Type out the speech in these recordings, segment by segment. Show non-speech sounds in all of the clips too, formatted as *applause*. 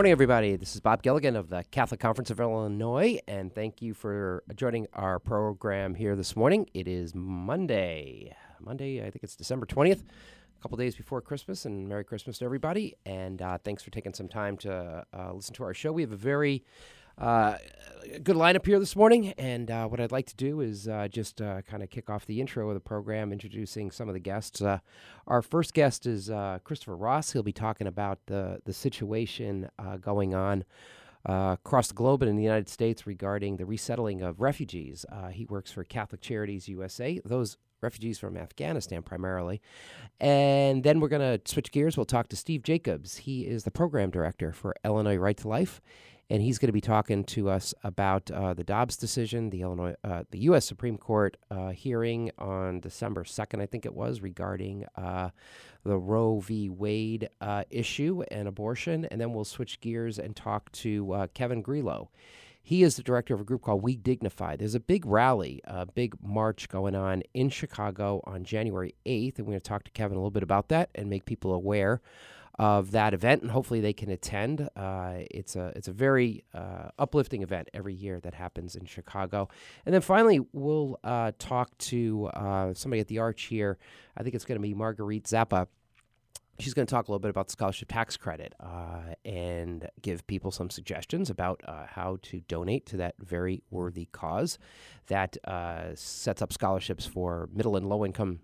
Morning, everybody. This is Bob Gilligan of the Catholic Conference of Illinois, and thank you for joining our program here this morning. It is Monday. Monday, I think it's December 20th, a couple days before Christmas, and Merry Christmas to everybody. And uh, thanks for taking some time to uh, listen to our show. We have a very uh, good lineup here this morning, and uh, what I'd like to do is uh, just uh, kind of kick off the intro of the program, introducing some of the guests. Uh, our first guest is uh, Christopher Ross. He'll be talking about the the situation going on. across the globe and in the United States regarding the resettling of refugees. he works for Catholic Charities USA. Those refugees from Afghanistan primarily. And then we're going to switch gears. We'll talk to Steve Jacobs. He is the program director for Illinois Right to Life and he's going to be talking to us about uh, the Dobbs decision, the Illinois, uh, the U.S. Supreme Court uh, hearing on December second, I think it was, regarding uh, the Roe v. Wade uh, issue and abortion, and then we'll switch gears and talk to uh, Kevin Grillo. He is the director of a group called We Dignify. There's a big rally, a big march going on in Chicago on January 8th, and we're going to talk to Kevin a little bit about that and make people aware of that event, and hopefully they can attend. Uh, it's a it's a very uh, uplifting event every year that happens in Chicago. And then finally, we'll uh, talk to uh, somebody at the Arch here. I think it's going to be Marguerite Zappa. She's going to talk a little bit about the scholarship tax credit uh, and give people some suggestions about uh, how to donate to that very worthy cause that sets up scholarships for middle and low income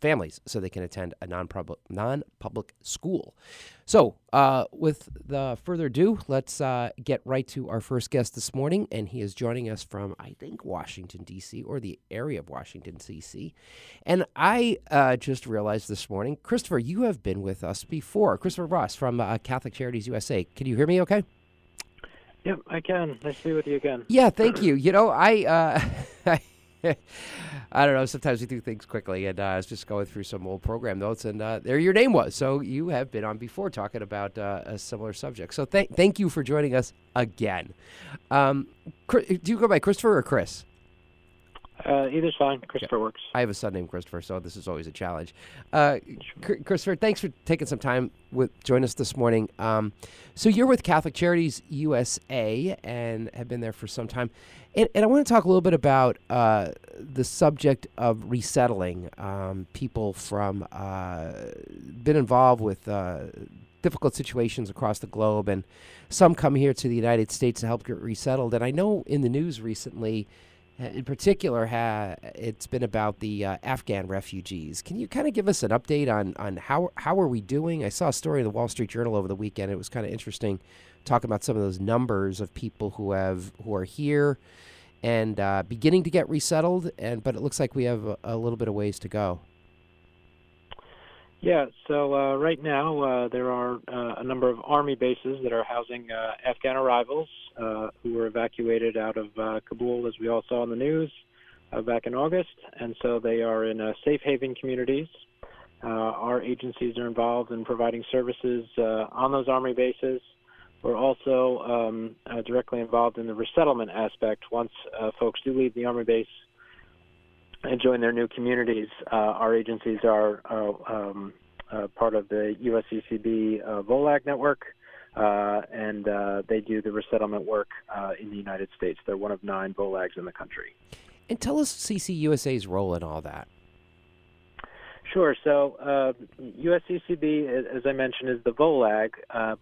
families so they can attend a non-public non-public school. So, uh, with the further ado, let's uh, get right to our first guest this morning, and he is joining us from I think Washington D.C. or the area of Washington D.C. And I uh, just realized this morning, Christopher, you have been with us before. Christopher Ross from uh, Catholic Charities USA. Can you hear me? Okay. Yep, I can. Nice to be with you again. Yeah, thank you. You know, I. *laughs* *laughs* I don't know. Sometimes we do things quickly, and uh, I was just going through some old program notes, and uh, there your name was. So you have been on before talking about uh, a similar subject. So th- thank you for joining us again. Um, do you go by Christopher or Chris? Uh, either's fine. Christopher works. I have a son named Christopher, so this is always a challenge. Uh, sure. Christopher, thanks for taking some time with join us this morning. Um, so you're with Catholic Charities USA and have been there for some time, and, and I want to talk a little bit about uh, the subject of resettling um, people from uh, been involved with uh, difficult situations across the globe, and some come here to the United States to help get resettled. And I know in the news recently in particular, ha, it's been about the uh, Afghan refugees. Can you kind of give us an update on, on how how are we doing? I saw a story in the Wall Street Journal over the weekend. It was kind of interesting, talking about some of those numbers of people who have who are here and uh, beginning to get resettled. And but it looks like we have a, a little bit of ways to go. Yeah, so uh, right now uh, there are uh, a number of Army bases that are housing uh, Afghan arrivals uh, who were evacuated out of uh, Kabul, as we all saw in the news back in August. And so they are in safe haven communities. our agencies are involved in providing services on those Army bases. We're also um, directly involved in the resettlement aspect. Once folks do leave the Army base, and join their new communities. Uh, our agencies are uh, um, uh, part of the USCCB uh, VOLAG network, uh, and uh, they do the resettlement work in the United States. They're one of nine VOLAGs in the country. And tell us CCUSA's role in all that. Sure. So USCCB, as I mentioned, is the VOLAG,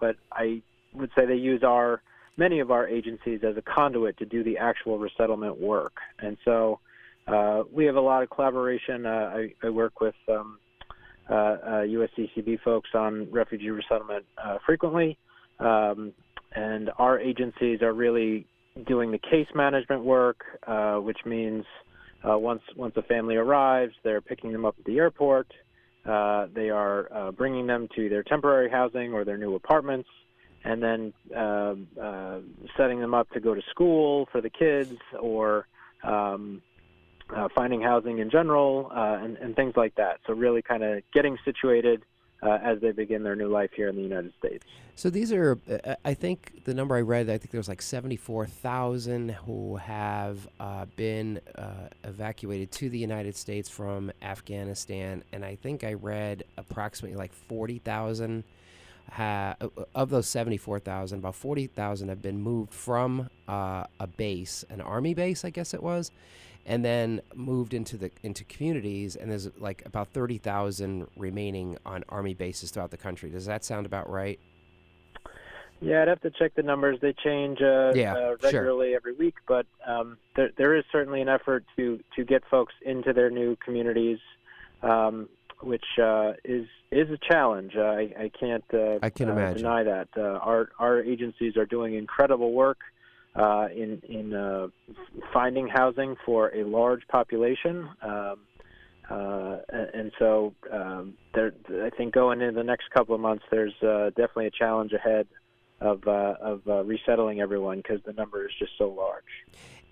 but I would say they use our many of our agencies as a conduit to do the actual resettlement work. And so uh, we have a lot of collaboration. Uh, I, I, work with um, uh, USCCB uh, folks on refugee resettlement uh, frequently, um, and our agencies are really doing the case management work, uh, which means once once a family arrives, they're picking them up at the airport. they are bringing them to their temporary housing or their new apartments and then uh, uh, setting them up to go to school for the kids or um, uh, finding housing in general, uh, and, and, things like that. So really, kind of getting situated uh, as they begin their new life here in the United States. So these are, uh, I think the number I read, I think there was like seventy-four thousand who have been evacuated to the United States from Afghanistan, and I think I read approximately like forty thousand. Ha- of those 74,000, about 40,000 have been moved from a base, an army base, I guess it was, and then moved into the into communities and there's like about 30,000 remaining on army bases throughout the country. Does that sound about right? Yeah, I'd have to check the numbers. They change uh, yeah, uh, regularly sure. every week, but um, there, there is certainly an effort to to get folks into their new communities, um, which uh, is is a challenge. I, I can't uh, I can uh, deny that. Uh, our our agencies are doing incredible work uh, in in uh, finding housing for a large population. Um, uh, and so um, there, I think going into the next couple of months, there's uh, definitely a challenge ahead of uh, of uh, resettling everyone because the number is just so large.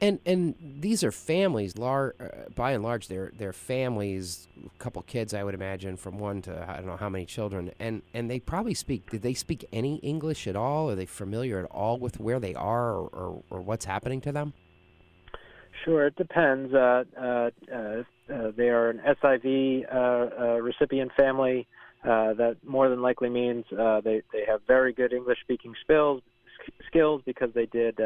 And and these are families, lar- uh, by and large, they're they're families, a couple kids, I would imagine, from one to I don't know how many children, and and they probably speak. Did they speak any English at all? Are they familiar at all with where they are or or, or what's happening to them? Sure, it depends. Uh, uh, uh, uh they are an SIV uh, recipient family. that more than likely means they they have very good English speaking skills skills because they did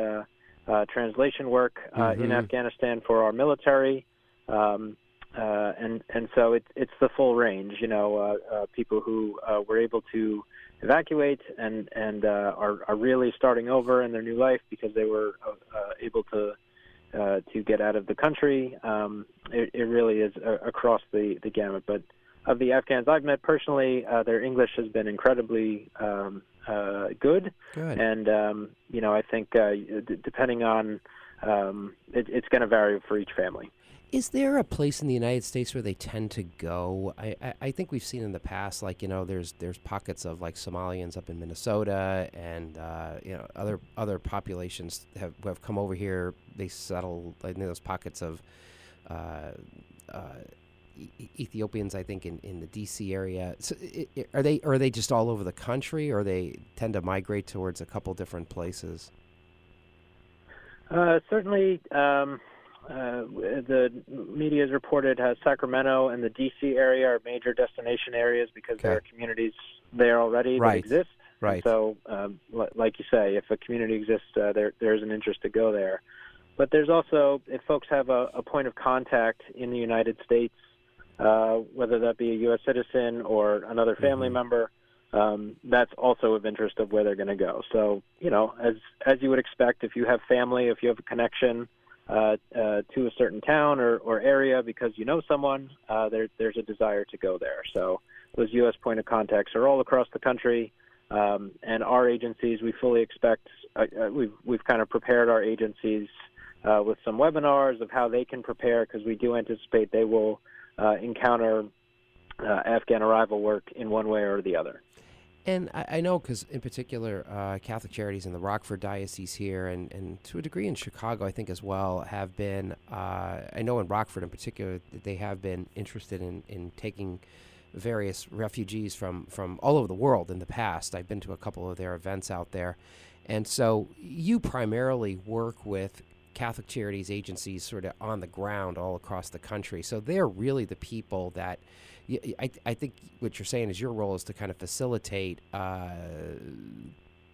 uh, translation work uh, mm-hmm. in Afghanistan for our military, um, uh, and and so it's it's the full range. You know, uh, uh, people who uh, were able to evacuate and and uh, are are really starting over in their new life because they were able to. Uh, to get out of the country, um, it, it really is across the, the gamut. But of the Afghans I've met personally, uh, their English has been incredibly um, uh, good. Good. And um, you know, I think uh, d- depending on um, it, it's going to vary for each family. Is there a place in the United States where they tend to go? I, I, I, think we've seen in the past, like you know, there's there's pockets of like Somalians up in Minnesota, and uh, you know other other populations have have come over here. They settle in those pockets of uh, uh, Ethiopians, I think, in, in the D.C. area. So, it, are they are they just all over the country, or they tend to migrate towards a couple different places? Uh, certainly, um, uh, the media has reported has Sacramento and the D.C. area are major destination areas because okay. there are communities there already right. that exist. Right. so, um, l- like you say, if a community exists, uh, there there's an interest to go there. But there's also, if folks have a, a point of contact in the United States uh, whether that be a U.S. citizen or another family mm-hmm. member. Um, that's also of interest of where they're going to go. So, you know, as as you would expect, if you have family, if you have a connection uh, uh, to a certain town or, or area because you know someone, uh, there, there's a desire to go there. So, those U.S. point of contacts are all across the country, um, and our agencies, we fully expect. Uh, uh we've we've kind of prepared our agencies uh, with some webinars of how they can prepare because we do anticipate they will uh, encounter uh, Afghan arrival work in one way or the other. And I, I know because, in particular, uh, Catholic Charities in the Rockford Diocese here, and, and to a degree in Chicago, I think as well, have been. Uh, I know in Rockford in particular, that they have been interested in, in taking various refugees from, from all over the world in the past. I've been to a couple of their events out there. And so you primarily work with Catholic Charities agencies sort of on the ground all across the country. So they're really the people that I, I think what you're saying is your role is to kind of facilitate uh,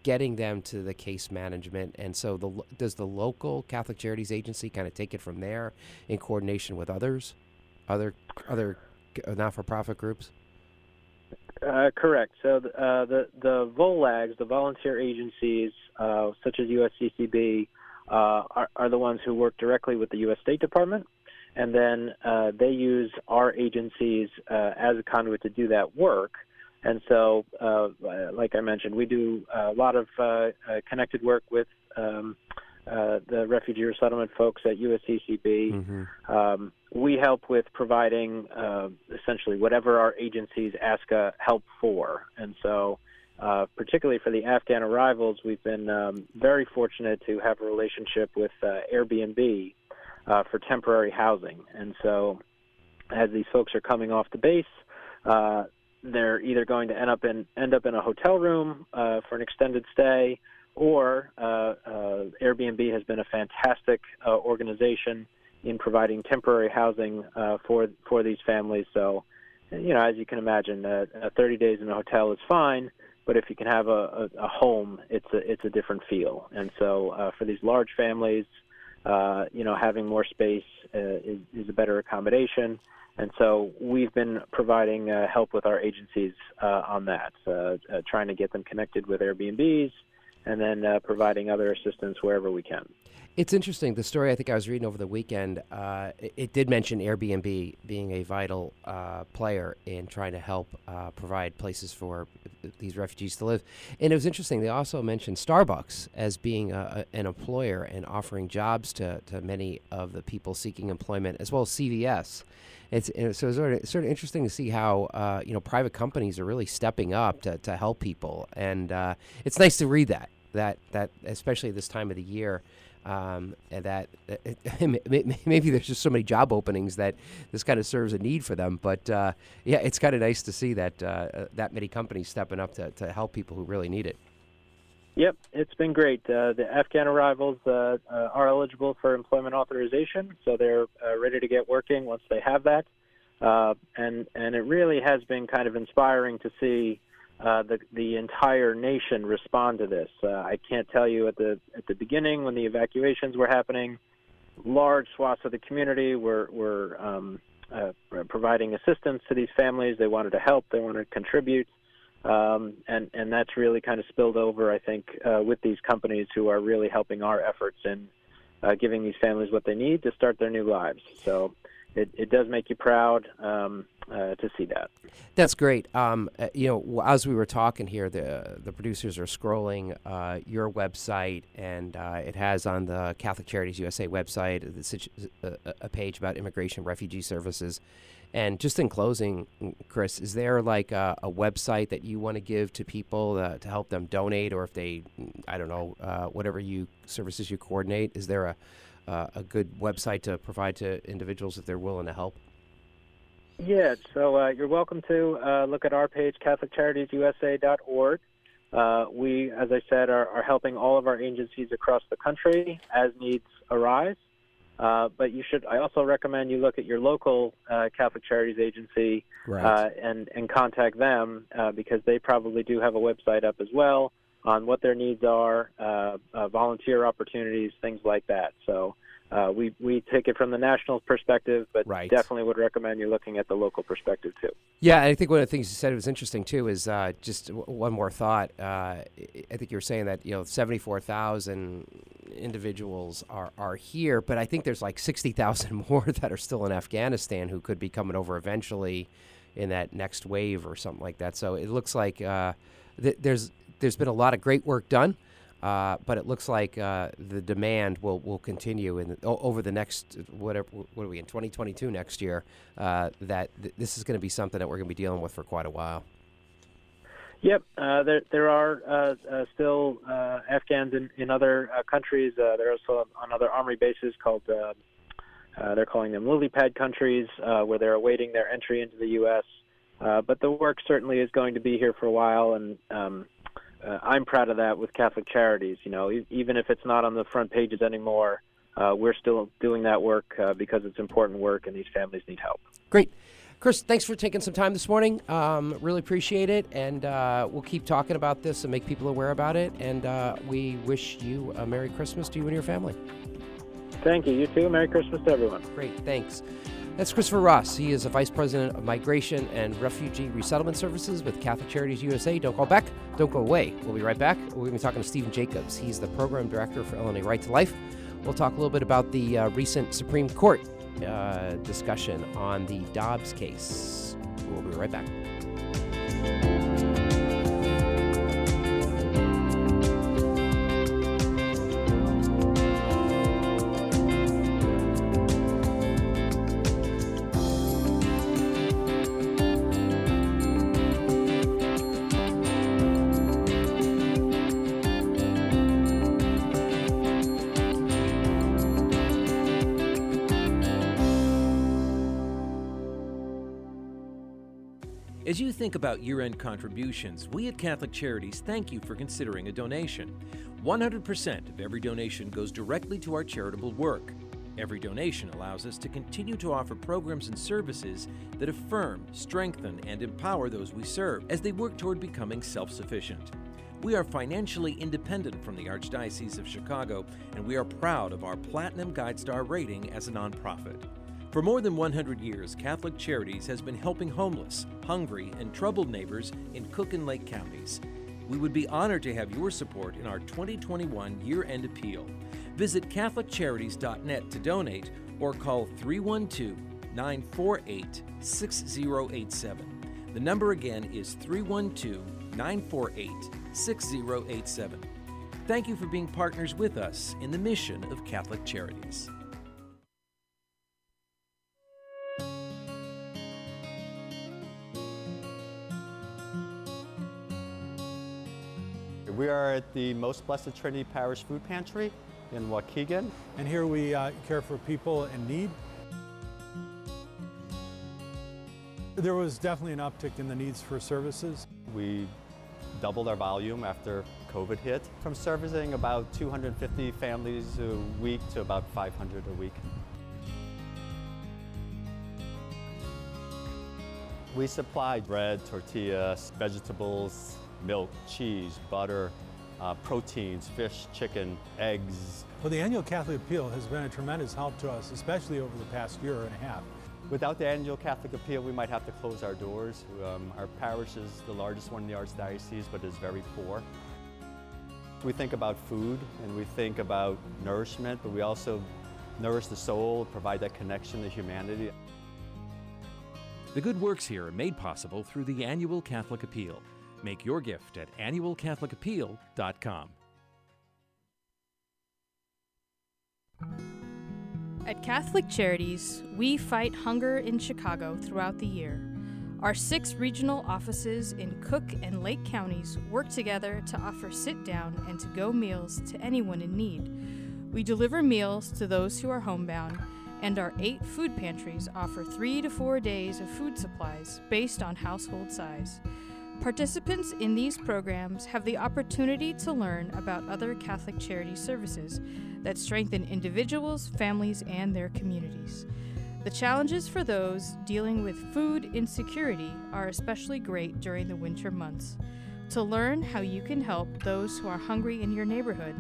getting them to the case management. And so the, does the local Catholic Charities agency kind of take it from there in coordination with others, other other not-for-profit groups? Uh, correct. So uh, the the VOLAGs, the volunteer agencies uh, such as USCCB, uh, are, are the ones who work directly with the U.S. State Department, and then uh, they use our agencies uh, as a conduit to do that work. And so, like I mentioned, we do a lot of connected work with. Um, uh, the refugee resettlement folks at USCCB. Mm-hmm. Um, we help with providing uh, essentially whatever our agencies ask uh, help for. And so, uh, particularly for the Afghan arrivals, we've been um, very fortunate to have a relationship with uh, Airbnb uh, for temporary housing. And so, as these folks are coming off the base, they're either going to end up in end up in a hotel room for an extended stay or uh, uh, Airbnb has been a fantastic uh, organization in providing temporary housing uh, for for these families. So, you know, as you can imagine, uh, 30 days in a hotel is fine, but if you can have a, a, a home, it's a it's a different feel. And so, uh, for these large families, uh, you know, having more space uh, is, is a better accommodation. And so we've been providing uh, help with our agencies uh, on that, uh, uh, trying to get them connected with Airbnbs, and then uh, providing other assistance wherever we can. It's interesting. The story I think I was reading over the weekend, uh, it, it, did mention Airbnb being a vital uh, player in trying to help uh, provide places for these refugees to live. And it was interesting. They also mentioned Starbucks as being a, a, an employer and offering jobs to, to many of the people seeking employment, as well as CVS. It's, so it's sort of, sort of interesting to see how uh, you know private companies are really stepping up to, to help people, and uh, it's nice to read that that that especially this time of the year. Um, and that *laughs* maybe there's just so many job openings that this kind of serves a need for them. But uh, yeah, it's kind of nice to see that uh, uh, that many companies stepping up to, to help people who really need it. Yep, it's been great. Uh, the Afghan arrivals uh, uh, are eligible for employment authorization, so they're ready to get working once they have that. and and it really has been kind of inspiring to see uh, the the entire nation respond to this. Uh, I can't tell you at the at the beginning when the evacuations were happening, large swaths of the community were were um, uh, providing assistance to these families. They wanted to help. They wanted to contribute, um, and and that's really kind of spilled over. I think uh, with these companies who are really helping our efforts in uh, giving these families what they need to start their new lives. So it, it does make you proud um, uh, to see that. That's great. Um, uh, you know, as we were talking here, the the producers are scrolling uh, your website, and uh, it has on the Catholic Charities USA website a, uh, uh, a page about immigration refugee services. And just in closing, Chris, is there like a, a website that you want to give to people to help them donate, or if they, I don't know, whatever you services you coordinate? Is there a uh, a good website to provide to individuals if they're willing to help? Yeah, so uh, you're welcome to uh, look at our page, CatholicCharitiesUSA.org. Uh, we, as I said, are, are, helping all of our agencies across the country as needs arise. Uh, but you should. I also recommend you look at your local uh, Catholic Charities agency right. uh, and and contact them uh, because they probably do have a website up as well on what their needs are, uh, uh, volunteer opportunities, things like that. So uh, we we take it from the national perspective, but right. definitely would recommend you looking at the local perspective too. Yeah, I think one of the things you said was interesting too is uh, just w- one more thought. Uh, I think you were saying that you know seventy four thousand individuals are are here, but I think there's like sixty thousand *laughs* more that are still in Afghanistan who could be coming over eventually in that next wave or something like that. So it looks like uh, th- there's there's been a lot of great work done, uh, but it looks like uh, the demand will, will continue in the, over the next whatever what are we in 2022 next year. Uh, that th- this is going to be something that we're going to be dealing with for quite a while. Yep, uh, there there are uh, uh, still Afghans in, in other countries. there are also on other army bases called they're calling them lily pad countries, where they're awaiting their entry into the U.S. but the work certainly is going to be here for a while, and um, uh, I'm proud of that with Catholic Charities. You know, e- even if it's not on the front pages anymore, uh, we're still doing that work uh, because it's important work and these families need help. Great. Chris, thanks for taking some time this morning. Um, really appreciate it. And uh, we'll keep talking about this and make people aware about it. And uh, we wish you a Merry Christmas to you and your family. Thank you. You too. Merry Christmas to everyone. Great. Thanks. That's Christopher Ross. He is a Vice President of Migration and Refugee Resettlement Services with Catholic Charities USA. Don't call back. Don't go away. We'll be right back. We're going to be talking to Stephen Jacobs. He's the Program Director for Illinois Right to Life. We'll talk a little bit about the uh, recent Supreme Court uh, discussion on the Dobbs case. We'll be right back. Think about year end contributions, we at Catholic Charities thank you for considering a donation. 100% of every donation goes directly to our charitable work. Every donation allows us to continue to offer programs and services that affirm, strengthen, and empower those we serve as they work toward becoming self sufficient. We are financially independent from the Archdiocese of Chicago, and we are proud of our Platinum GuideStar rating as a nonprofit. For more than 100 years, Catholic Charities has been helping homeless, hungry, and troubled neighbors in Cook and Lake counties. We would be honored to have your support in our 2021 year end appeal. Visit CatholicCharities.net to donate or call 312 948 6087. The number again is 312 948 6087. Thank you for being partners with us in the mission of Catholic Charities. We are at the Most Blessed Trinity Parish Food Pantry in Waukegan. And here we uh, care for people in need. There was definitely an uptick in the needs for services. We doubled our volume after COVID hit, from servicing about 250 families a week to about 500 a week. We supply bread, tortillas, vegetables, milk, cheese, butter, uh, proteins, fish, chicken, eggs. Well, the annual Catholic Appeal has been a tremendous help to us, especially over the past year and a half. Without the annual Catholic Appeal, we might have to close our doors. Um, our parish is the largest one in the Archdiocese, but is very poor. We think about food and we think about nourishment, but we also nourish the soul, provide that connection to humanity. The good works here are made possible through the annual Catholic Appeal. Make your gift at annualcatholicappeal.com. At Catholic Charities, we fight hunger in Chicago throughout the year. Our six regional offices in Cook and Lake counties work together to offer sit down and to go meals to anyone in need. We deliver meals to those who are homebound, and our eight food pantries offer three to four days of food supplies based on household size. Participants in these programs have the opportunity to learn about other Catholic charity services that strengthen individuals, families, and their communities. The challenges for those dealing with food insecurity are especially great during the winter months. To learn how you can help those who are hungry in your neighborhood,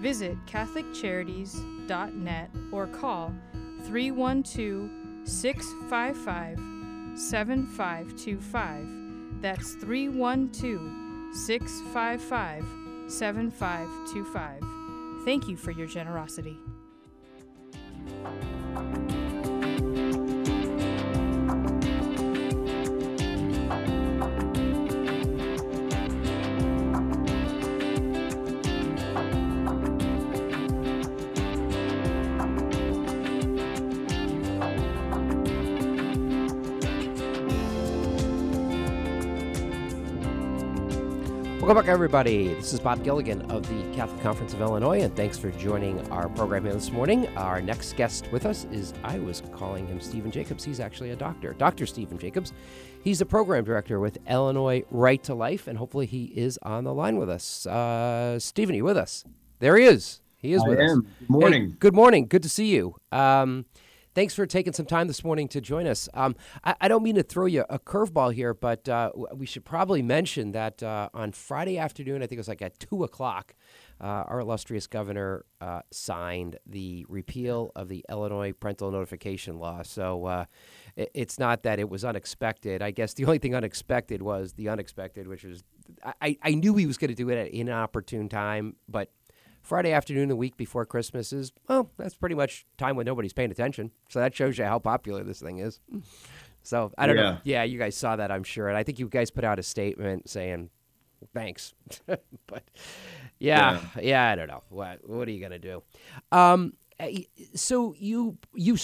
visit CatholicCharities.net or call 312 655 7525. That's 312 655 7525. Thank you for your generosity. Welcome back, everybody. This is Bob Gilligan of the Catholic Conference of Illinois, and thanks for joining our program here this morning. Our next guest with us is, I was calling him Stephen Jacobs. He's actually a doctor, Dr. Stephen Jacobs. He's the program director with Illinois Right to Life, and hopefully he is on the line with us. Uh, Stephen, are you with us? There he is. He is I with am. us. Good morning. Hey, good morning. Good to see you. Um, thanks for taking some time this morning to join us. Um, I, I, don't mean to throw you a curveball here, but uh, we should probably mention that uh, on Friday afternoon, I think it was like at 2 o'clock, uh, our illustrious governor uh, signed the repeal of the Illinois parental notification law. So uh, it, it's not that it was unexpected. I guess the only thing unexpected was the unexpected, which was I, I knew he was going to do it at an inopportune time, but Friday afternoon, the week before Christmas, is, well, that's pretty much time when nobody's paying attention. So that shows you how popular this thing is. So I don't yeah. know. Yeah, you guys saw that, I'm sure. And I think you guys put out a statement saying, thanks. *laughs* but yeah, yeah, yeah, I don't know. What, what are you going to do? Um, eh, so you you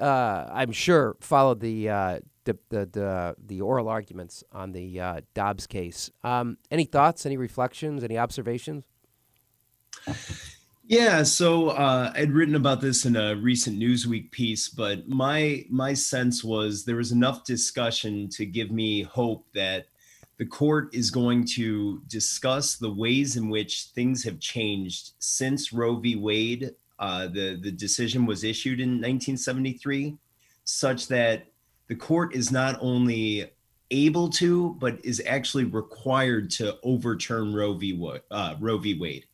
uh, I'm sure followed the, uh, the, the the the oral arguments on the uh, Dobbs case. Um, any thoughts? Any reflections? Any observations? Yeah, so uh, I'd written about this in a recent Newsweek piece, but my my sense was there was enough discussion to give me hope that the court is going to discuss the ways in which things have changed since Roe v. Wade, uh, the the decision was issued in 1973, such that the court is not only able to, but is actually required to overturn Roe v. Uh, Roe v. Wade.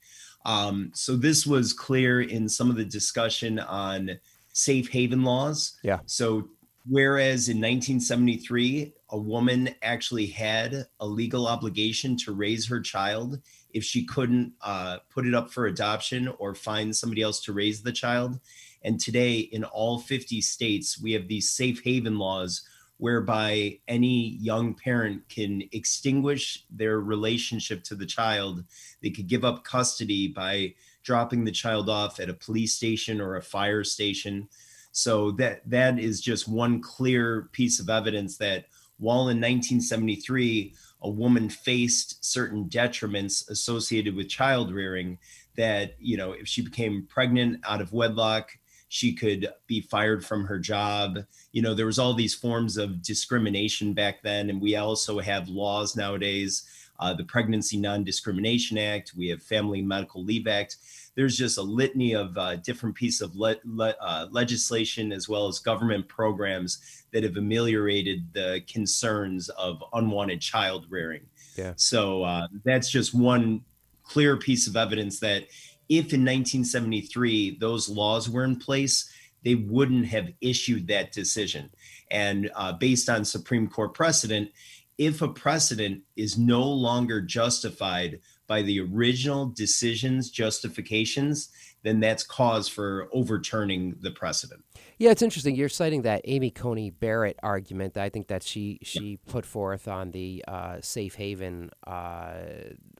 Um, so this was clear in some of the discussion on safe haven laws. Yeah. So whereas in 1973 a woman actually had a legal obligation to raise her child if she couldn't uh, put it up for adoption or find somebody else to raise the child. And today, in all 50 states, we have these safe haven laws whereby any young parent can extinguish their relationship to the child. They could give up custody by dropping the child off at a police station or a fire station. So that that is just one clear piece of evidence that while in 1973 a woman faced certain detriments associated with child rearing that you know if she became pregnant out of wedlock she could be fired from her job. You know, there was all these forms of discrimination back then, and we also have laws nowadays. Uh, the Pregnancy Non-Discrimination Act. We have Family Medical Leave Act. There's just a litany of uh, different pieces of le- le- uh, legislation as well as government programs that have ameliorated the concerns of unwanted child rearing. Yeah. So uh, that's just one clear piece of evidence that if in 1973 those laws were in place, they wouldn't have issued that decision. And uh, based on Supreme Court precedent, if a precedent is no longer justified by the original decision's justifications, then that's cause for overturning the precedent. Yeah, it's interesting. You're citing that Amy Coney Barrett argument. That I think that she she yeah. put forth on the uh, safe haven uh,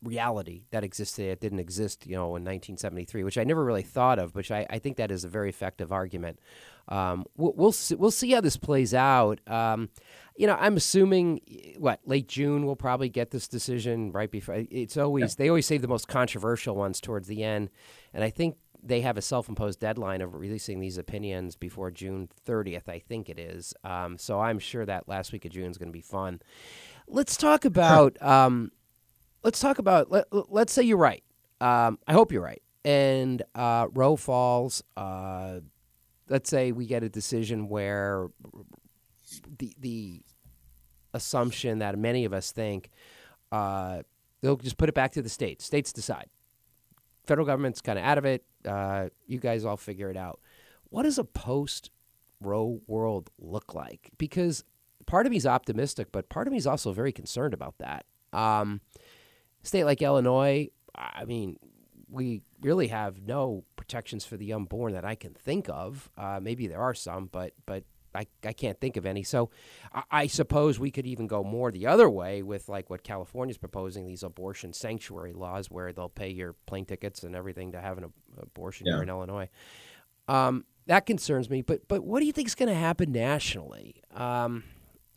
reality that existed. It didn't exist, you know, in 1973, which I never really thought of. But I, I think that is a very effective argument. Um, we'll we'll see, we'll see how this plays out. Um, you know, I'm assuming what late June we'll probably get this decision right before. It's always yeah. they always save the most controversial ones towards the end, and I think they have a self-imposed deadline of releasing these opinions before June 30th, I think it is. Um, so I'm sure that last week of June is going to be fun. Let's talk about. Um, let's talk about. Let, us say you're right. Um, I hope you're right. And uh, Roe falls. Uh, let's say we get a decision where the the assumption that many of us think uh, they'll just put it back to the states. States decide. Federal government's kind of out of it. Uh, you guys all figure it out. What does a post Roe world look like? Because part of me is optimistic, but part of me is also very concerned about that. Um, state like Illinois, I mean, we really have no protections for the unborn that I can think of. Uh, maybe there are some, but but I, I can't think of any. So I, I, suppose we could even go more the other way with like what California's proposing these abortion sanctuary laws where they'll pay your plane tickets and everything to have an abortion yeah. here in Illinois. Um, that concerns me. But but what do you think is going to happen nationally? Um,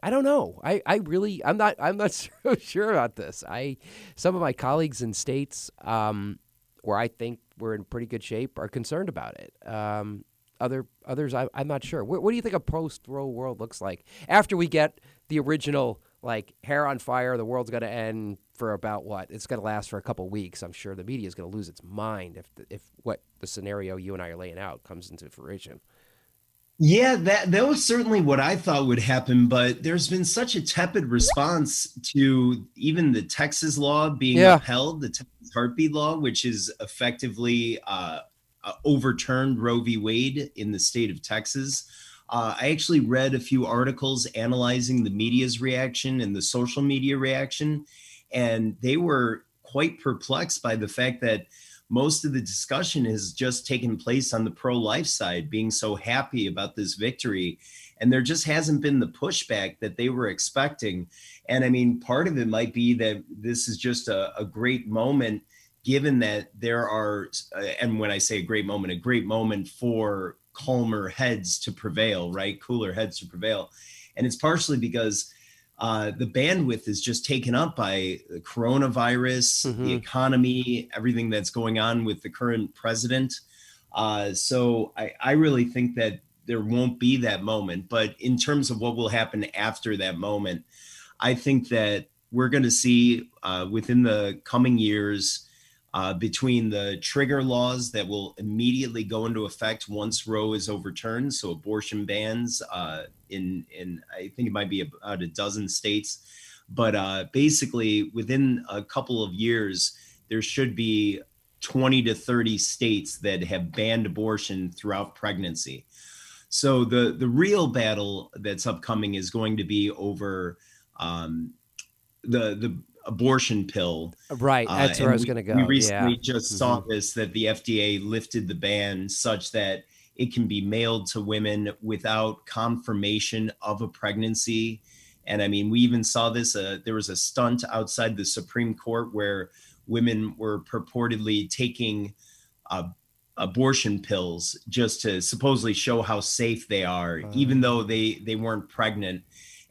I don't know. I, I really I'm not I'm not *laughs* so sure about this. I some of my colleagues in states um, where I think we're in pretty good shape are concerned about it. Um, other others, I, am not sure. What, what, do you think a post Roe world looks like after we get the original like hair on fire? The world's going to end for about what? It's going to last for a couple weeks. I'm sure the media is going to lose its mind if the, if what the scenario you and I are laying out comes into fruition. Yeah, that that was certainly what I thought would happen, but there's been such a tepid response to even the Texas law being Yeah. upheld, the Texas heartbeat law, which is effectively uh, uh, overturned Roe v. Wade in the state of Texas. Uh, I actually read a few articles analyzing the media's reaction and the social media reaction, and they were quite perplexed by the fact that most of the discussion has just taken place on the pro life side, being so happy about this victory. And there just hasn't been the pushback that they were expecting. And I mean, part of it might be that this is just a, a great moment, given that there are, uh, and when I say a great moment, a great moment for calmer heads to prevail, right? Cooler heads to prevail. And it's partially because uh, the bandwidth is just taken up by the coronavirus, Mhm. the economy, everything that's going on with the current president. Uh, so I, I really think that there won't be that moment. But in terms of what will happen after that moment, I think that we're going to see uh, within the coming years uh, between the trigger laws that will immediately go into effect once Roe is overturned. So abortion bans uh, in in I think it might be about a dozen states, but uh, basically within a couple of years there should be 20 to 30 states that have banned abortion throughout pregnancy. So the the real battle that's upcoming is going to be over um, the the abortion pill Right. uh, That's where I was going to go. We recently yeah. just saw Mhm. this that the FDA lifted the ban such that it can be mailed to women without confirmation of a pregnancy. And I mean, we even saw this. Uh, there was a stunt outside the Supreme Court where women were purportedly taking uh, abortion pills just to supposedly show how safe they are, even though they they weren't pregnant.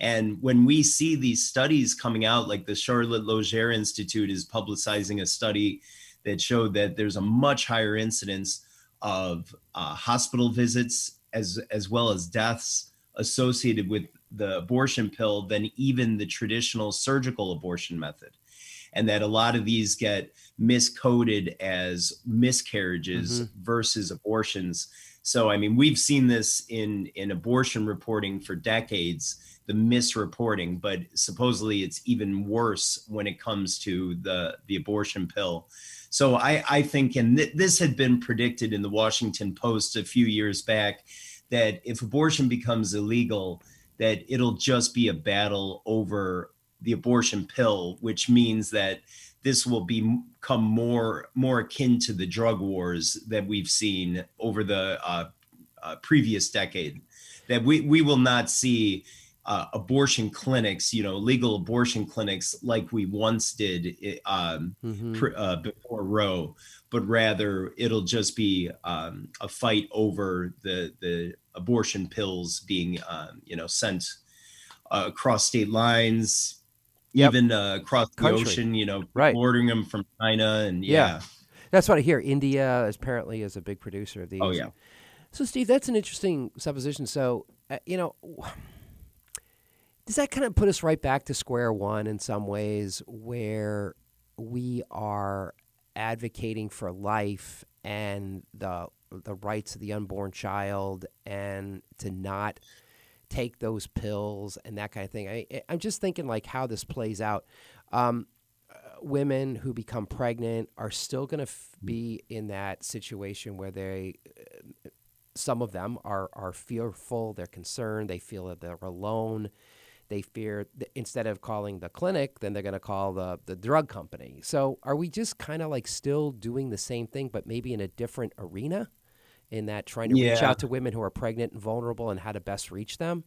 And when we see these studies coming out, like the Charlotte Lozier Institute is publicizing a study that showed that there's a much higher incidence of uh, hospital visits as as well as deaths associated with the abortion pill than even the traditional surgical abortion method. And that a lot of these get miscoded as miscarriages versus abortions so i mean we've seen this in in abortion reporting for decades the misreporting but supposedly it's even worse when it comes to the the abortion pill. So i i think and th- this had been predicted in the washington post a few years back that if abortion becomes illegal that it'll just be a battle over the abortion pill which means that this will be become more more akin to the drug wars that we've seen over the uh, uh, previous decade that we we will not see uh, abortion clinics you know legal abortion clinics like we once did um, Mhm. pr- uh, before Roe, but rather it'll just be um, a fight over the the abortion pills being um, you know sent uh, across state lines, Yep. even uh, across the Country. ocean. You know, Right. ordering them from China and Yeah. yeah. That's what I hear. India is apparently is a big producer of these. Oh, yeah. So Steve, that's an interesting supposition. So uh, you know, does that kind of put us right back to square one in some ways, where we are advocating for life and the the rights of the unborn child, and to not take those pills and that kind of thing. I, I'm just thinking like how this plays out. Um, uh, women who become pregnant are still going to f- be in that situation where they, uh, some of them are are fearful, they're concerned, they feel that they're alone. They fear th- instead of calling the clinic, then they're going to call the the drug company. So, are we just kind of like still doing the same thing, but maybe in a different arena? In that trying to reach out to women who are pregnant and vulnerable and how to best reach them.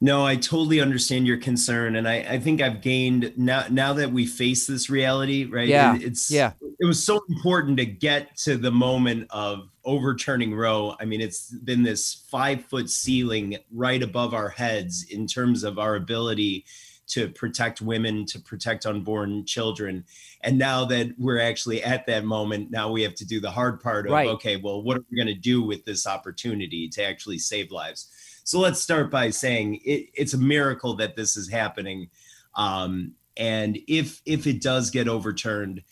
No, I totally understand your concern, and I, I think I've gained now. Now that we face this reality, right? Yeah, it's yeah. It was so important to get to the moment of overturning Roe. I mean, it's been this five foot ceiling right above our heads in terms of our ability to protect women, to protect unborn children. And now that we're actually at that moment, now we have to do the hard part of Right. okay, well, what are we going to do with this opportunity to actually save lives? So let's start by saying it, it's a miracle that this is happening. Um, and if if it does get overturned,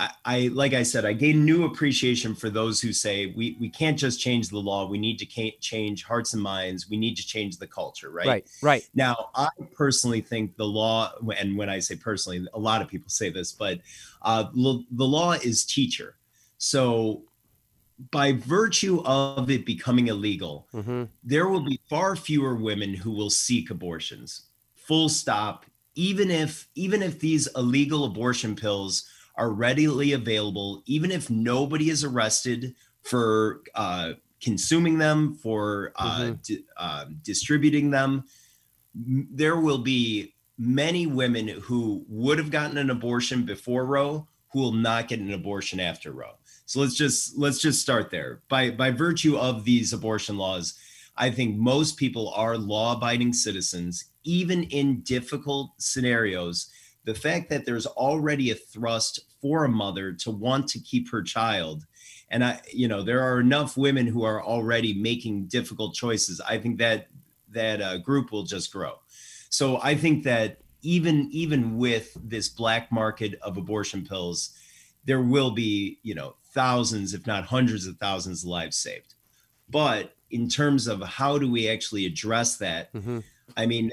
I, I, like I said, I gain new appreciation for those who say we we can't just change the law. We need to change hearts and minds. We need to change the culture. Right. Right. Right. Now, I personally think the law, and when I say personally, a lot of people say this, but uh, the law is teacher. So by virtue of it becoming illegal, mm-hmm. there will be far fewer women who will seek abortions. Full stop. Even if even if these illegal abortion pills are readily available, even if nobody is arrested for uh, consuming them, for uh, mm-hmm. di- uh, distributing them. There will be many women who would have gotten an abortion before Roe who will not get an abortion after Roe. So let's just let's just start there. By by virtue of these abortion laws, I think most people are law-abiding citizens, even in difficult scenarios. The fact that there's already a thrust for a mother to want to keep her child and i you know there are enough women who are already making difficult choices i think that that uh, group will just grow so i think that even even with this black market of abortion pills there will be you know thousands if not hundreds of thousands of lives saved but in terms of how do we actually address that mm-hmm. i mean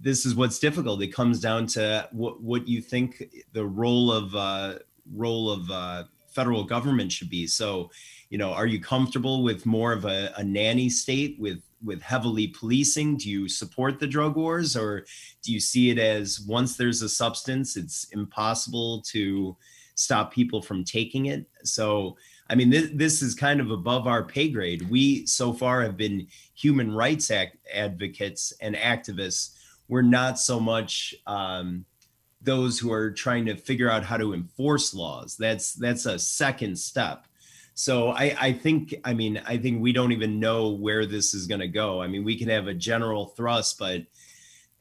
this is what's difficult. It comes down to what what you think the role of uh, role of uh, federal government should be. So, you know, are you comfortable with more of a, a nanny state with with heavily policing? Do you support the drug wars, or do you see it as once there's a substance, it's impossible to stop people from taking it? So, I mean, this, this is kind of above our pay grade. We so far have been human rights act, advocates and activists. We're not so much um, those who are trying to figure out how to enforce laws. That's that's a second step. So I, I think, I mean, I think we don't even know where this is going to go. I mean, we can have a general thrust, but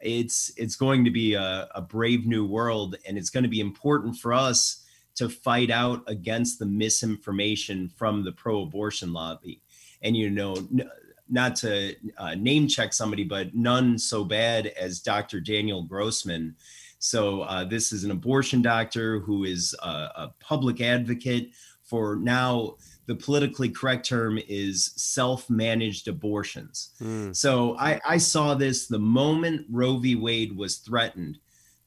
it's it's going to be a, a brave new world, and it's going to be important for us to fight out against the misinformation from the pro-abortion lobby. And you know, n- not to uh, name check somebody, but none so bad as Dr. Daniel Grossman. So uh, this is an abortion doctor who is a, a public advocate for now. The politically correct term is self-managed abortions. Mm. So I, I saw this the moment Roe v. Wade was threatened.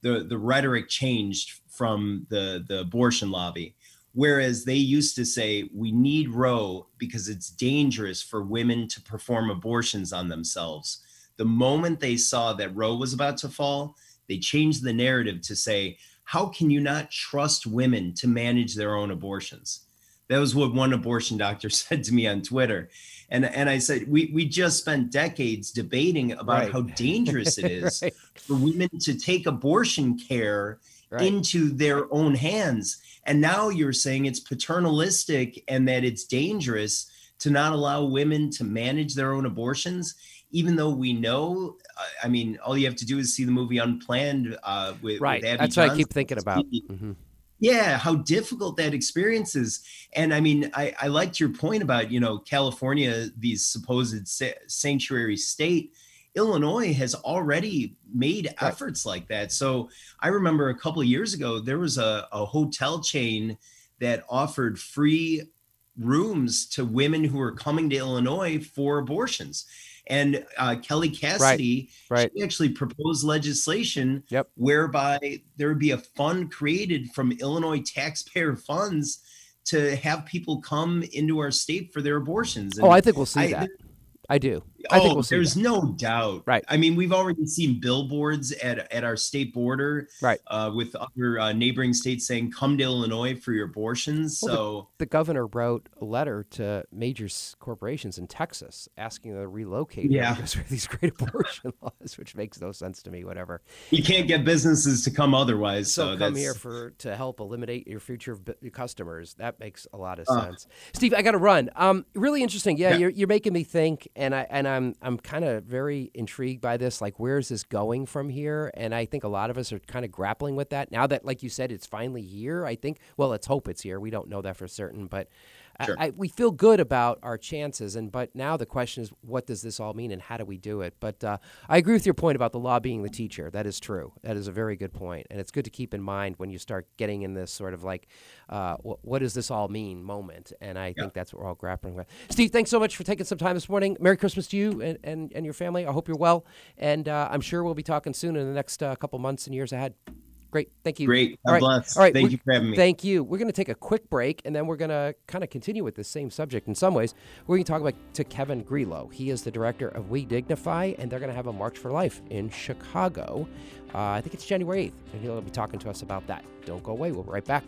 The, the rhetoric changed from the, the abortion lobby. Whereas they used to say, we need Roe because it's dangerous for women to perform abortions on themselves. The moment they saw that Roe was about to fall, they changed the narrative to say, how can you not trust women to manage their own abortions? That was what one abortion doctor *laughs* said to me on Twitter. And, and I said, we, we just spent decades debating about right. how dangerous it is *laughs* right. for women to take abortion care right. into their own hands. And now you're saying it's paternalistic and that it's dangerous to not allow women to manage their own abortions, even though we know. I mean, all you have to do is see the movie Unplanned uh, with right. With That's Johnson. what I keep thinking about. Mm-hmm. Yeah, how difficult that experience is. And I mean, I, I liked your point about you know California, these supposed sa- sanctuary state Illinois has already made efforts like that. So I remember a couple of years ago, there was a, a hotel chain that offered free rooms to women who were coming to Illinois for abortions. And uh, Kelly Cassidy right, right. actually proposed legislation yep. whereby there would be a fund created from Illinois taxpayer funds to have people come into our state for their abortions. And oh, I think we'll see I, that. I do. I oh, think we'll there's that. no doubt. Right. I mean, we've already seen billboards at at our state border. Right. Uh, with other uh, neighboring states saying, "Come to Illinois for your abortions." Well, so the, the, governor wrote a letter to major corporations in Texas asking them to relocate yeah. because of these great abortion *laughs* laws, which makes no sense to me. Whatever. You can't get businesses to come otherwise. So, so come here for to help eliminate your future customers. That makes a lot of uh, sense. Steve, I got to run. Um, really interesting. Yeah, yeah, You're, you're making me think, and I and I'm I'm kind of very intrigued by this. Like, where is this going from here? And I think a lot of us are kind of grappling with that now that, like you said, it's finally here. I think. Well, let's hope it's here. We don't know that for certain, but Sure. I, we feel good about our chances, and but now the question is, what does this all mean, and how do we do it? But uh, I agree with your point about the law being the teacher. That is true. That is a very good point, and it's good to keep in mind when you start getting in this sort of like, uh, wh- what does this all mean moment? And I think that's what we're all grappling with. Steve, thanks so much for taking some time this morning. Merry Christmas to you and, and, and your family. I hope you're well, and uh, I'm sure we'll be talking soon in the next uh, couple months and years ahead. Great. Thank you. Great. God All right. bless. All right. Thank you for having me. Thank you. We're going to take a quick break and then we're going to kind of continue with the same subject in some ways. We're going to talk about to Kevin Grillo. He is the director of We Dignify, and they're going to have a March for Life in Chicago. Uh, I think it's January 8th, and he'll be talking to us about that. Don't go away. We'll be right back.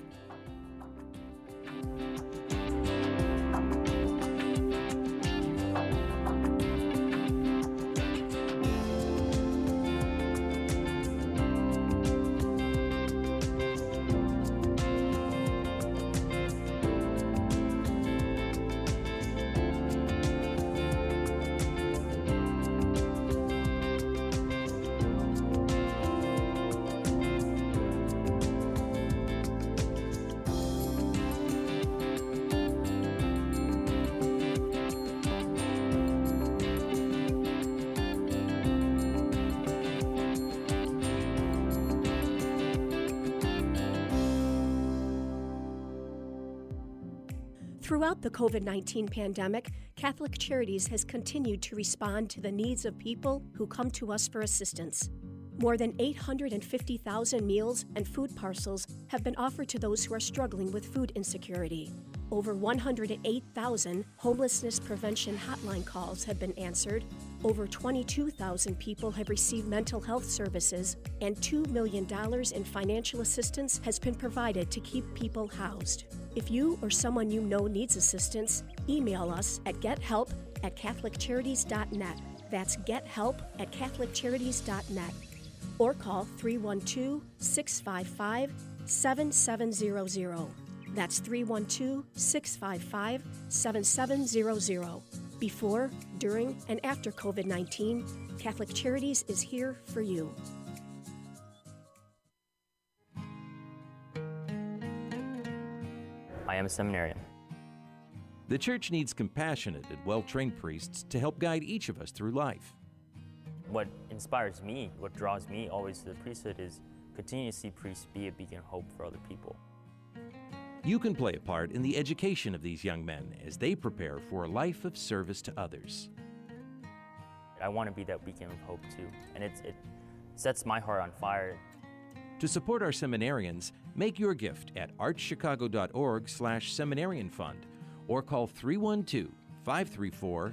Throughout the COVID 19 pandemic, Catholic Charities has continued to respond to the needs of people who come to us for assistance. More than 850,000 meals and food parcels have been offered to those who are struggling with food insecurity. Over 108,000 homelessness prevention hotline calls have been answered. Over 22,000 people have received mental health services, and $2 million in financial assistance has been provided to keep people housed. If you or someone you know needs assistance, email us at gethelp at catholiccharities.net. That's gethelp at catholiccharities.net. Or call 312 655 7700. That's 312 655 7700. Before, during, and after COVID 19, Catholic Charities is here for you. I am a seminarian. The church needs compassionate and well trained priests to help guide each of us through life. What inspires me, what draws me always to the priesthood is continue to see priests be a beacon of hope for other people. You can play a part in the education of these young men as they prepare for a life of service to others. I want to be that beacon of hope too, and it's, it sets my heart on fire. To support our seminarians, make your gift at archchicago.org/seminarian fund or call 312-534-7959.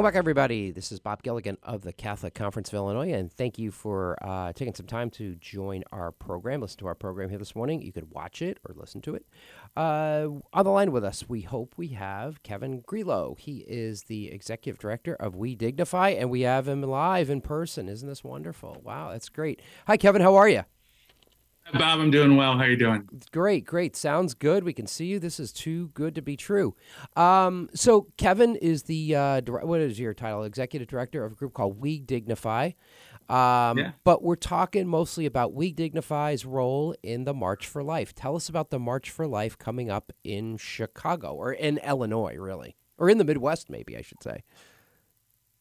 Welcome back, everybody. This is Bob Gilligan of the Catholic Conference of Illinois, and thank you for uh, taking some time to join our program, listen to our program here this morning. You could watch it or listen to it. Uh, on the line with us, we hope we have Kevin Grillo. He is the executive director of We Dignify, and we have him live in person. Isn't this wonderful? Wow, that's great. Hi, Kevin. How are you? Bob, I'm doing well. How are you doing? Great, great. Sounds good. We can see you. This is too good to be true. Um, so Kevin is the uh, dir- what is your title? Executive director of a group called We Dignify. Um, Yeah. But we're talking mostly about We Dignify's role in the March for Life. Tell us about the March for Life coming up in Chicago or in Illinois, really, or in the Midwest, maybe I should say.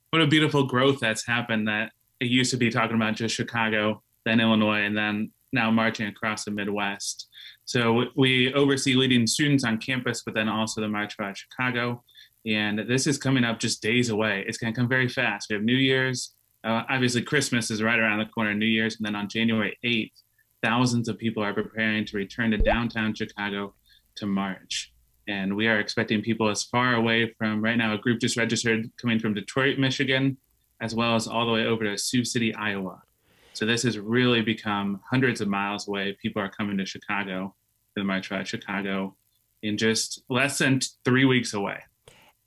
what a beautiful growth that's happened. That it used to be talking about just Chicago, then Illinois, and then now marching across the Midwest. So we oversee leading students on campus, but then also the March for Chicago. And this is coming up just days away. It's going to come very fast. We have New Year's. Uh, obviously, Christmas is right around the corner, New Year's. And then on January 8th, thousands of people are preparing to return to downtown Chicago to march. And we are expecting people as far away from right now, a group just registered coming from Detroit, Michigan, as well as all the way over to Sioux City, Iowa. So this has really become hundreds of miles away. People are coming to Chicago, to the March Ride Chicago, in just less than three weeks away.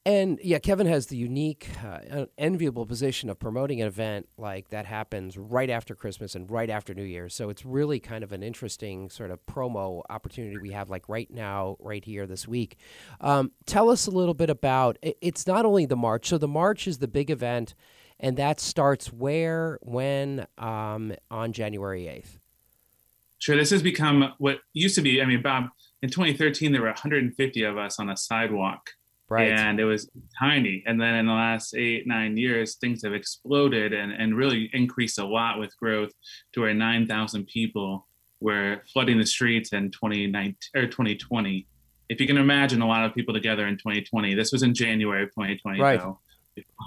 And yeah, Kevin has the unique, uh, enviable position of promoting an event like that happens right after Christmas and right after New Year's. So it's really kind of an interesting sort of promo opportunity we have, like right now, right here this week. Um, tell us a little bit about it's not only the March. So the March is the big event, and that starts where, when, um, on January 8th. Sure. This has become what used to be. I mean, Bob, in 2013, there were 150 of us on a sidewalk Right. And it was tiny. And then in the last eight, nine years, things have exploded and, and really increased a lot with growth to where 9,000 people were flooding the streets in 2019 or 2020. If you can imagine a lot of people together in 2020, this was in January of 2020, right. though,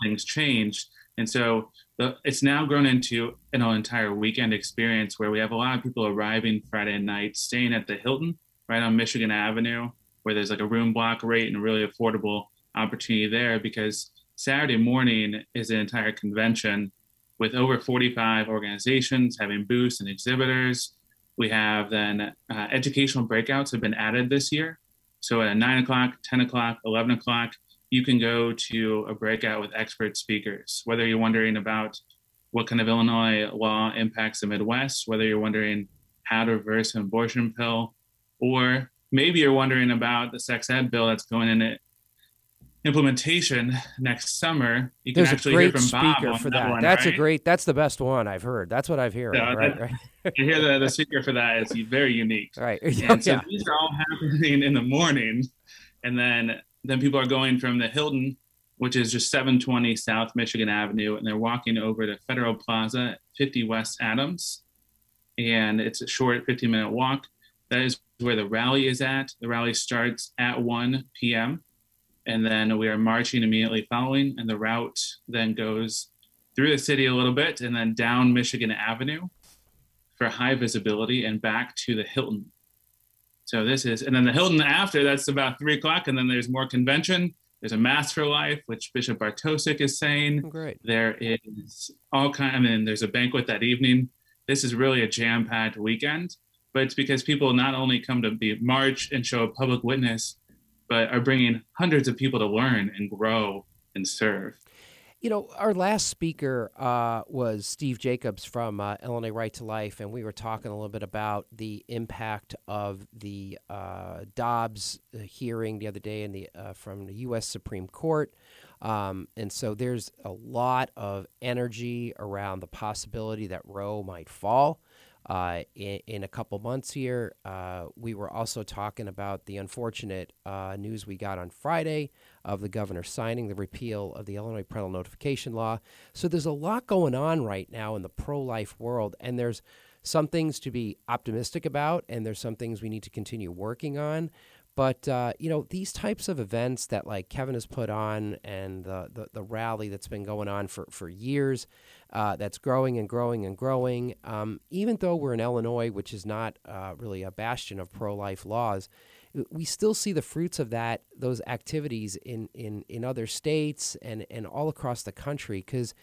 things changed. And so the, it's now grown into an entire weekend experience where we have a lot of people arriving Friday night, staying at the Hilton right on Michigan Avenue where there's like a room block rate and a really affordable opportunity there because Saturday morning is an entire convention with over 45 organizations having booths and exhibitors. We have then uh, educational breakouts have been added this year. So at 9 o'clock, 10 o'clock, 11 o'clock, you can go to a breakout with expert speakers. Whether you're wondering about what kind of Illinois law impacts the Midwest, whether you're wondering how to reverse an abortion pill, or maybe you're wondering about the sex ed bill that's going into implementation next summer. You There's actually a great hear from speaker Bob for that. that one, that's right? a great. That's the best one I've heard. That's what I've heard. So right, right. *laughs* you hear the, the speaker for that is very unique. Right. *laughs* And so these are all happening in the morning, and then then people are going from the Hilton, which is just 720 South Michigan Avenue, and they're walking over to Federal Plaza, 50 West Adams, and it's a short 15 minute walk. That is where the rally is at. The rally starts at 1 p.m. And then we are marching immediately following. And the route then goes through the city a little bit and then down Michigan Avenue for high visibility and back to the Hilton. So this is, and then the Hilton after that's about three o'clock. And then there's more convention. There's a Mass for Life, which Bishop Bartosik is saying. Oh, great. There is all kind. I mean, there's a banquet that evening. This is really a jam-packed weekend but it's because people not only come to be march and show a public witness, but are bringing hundreds of people to learn and grow and serve. You know, our last speaker uh, was Steve Jacobs from uh, Illinois Right to Life, and we were talking a little bit about the impact of the uh, Dobbs uh, hearing the other day in the uh, from the U.S. Supreme Court. Um, and so there's a lot of energy around the possibility that Roe might fall. Uh, in, in, a couple months here. Uh, we were also talking about the unfortunate uh, news we got on Friday of the governor signing the repeal of the Illinois parental notification law. So there's a lot going on right now in the pro life world, and there's some things to be optimistic about, and there's some things we need to continue working on. But uh, you know these types of events that like Kevin has put on, and the, the, the rally that's been going on for, for years, uh, that's growing and growing and growing. Um, even though we're in Illinois, which is not uh, really a bastion of pro life laws, we still see the fruits of that those activities in, in, in other states and, and all across the country. Because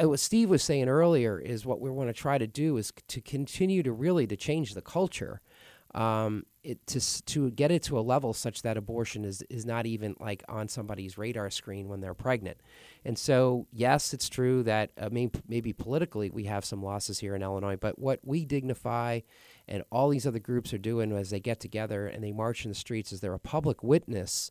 what Steve was saying earlier is what we want to try to do is to continue to really to change the culture. Um, it, to to get it to a level such that abortion is is not even like on somebody's radar screen when they're pregnant. And so, yes, it's true that uh, maybe, maybe politically we have some losses here in Illinois, but what we dignify and all these other groups are doing as they get together and they march in the streets is they're a public witness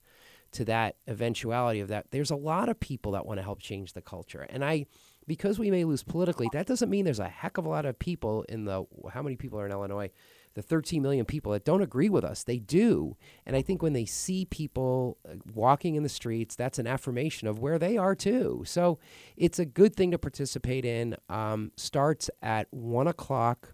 to that eventuality of that. There's a lot of people that want to help change the culture, and I because we may lose politically, that doesn't mean there's a heck of a lot of people in the how many people are in Illinois the 13 million people that don't agree with us. They do. And I think when they see people uh, walking in the streets, that's an affirmation of where they are too. So it's a good thing to participate in. Um, starts at 1 o'clock.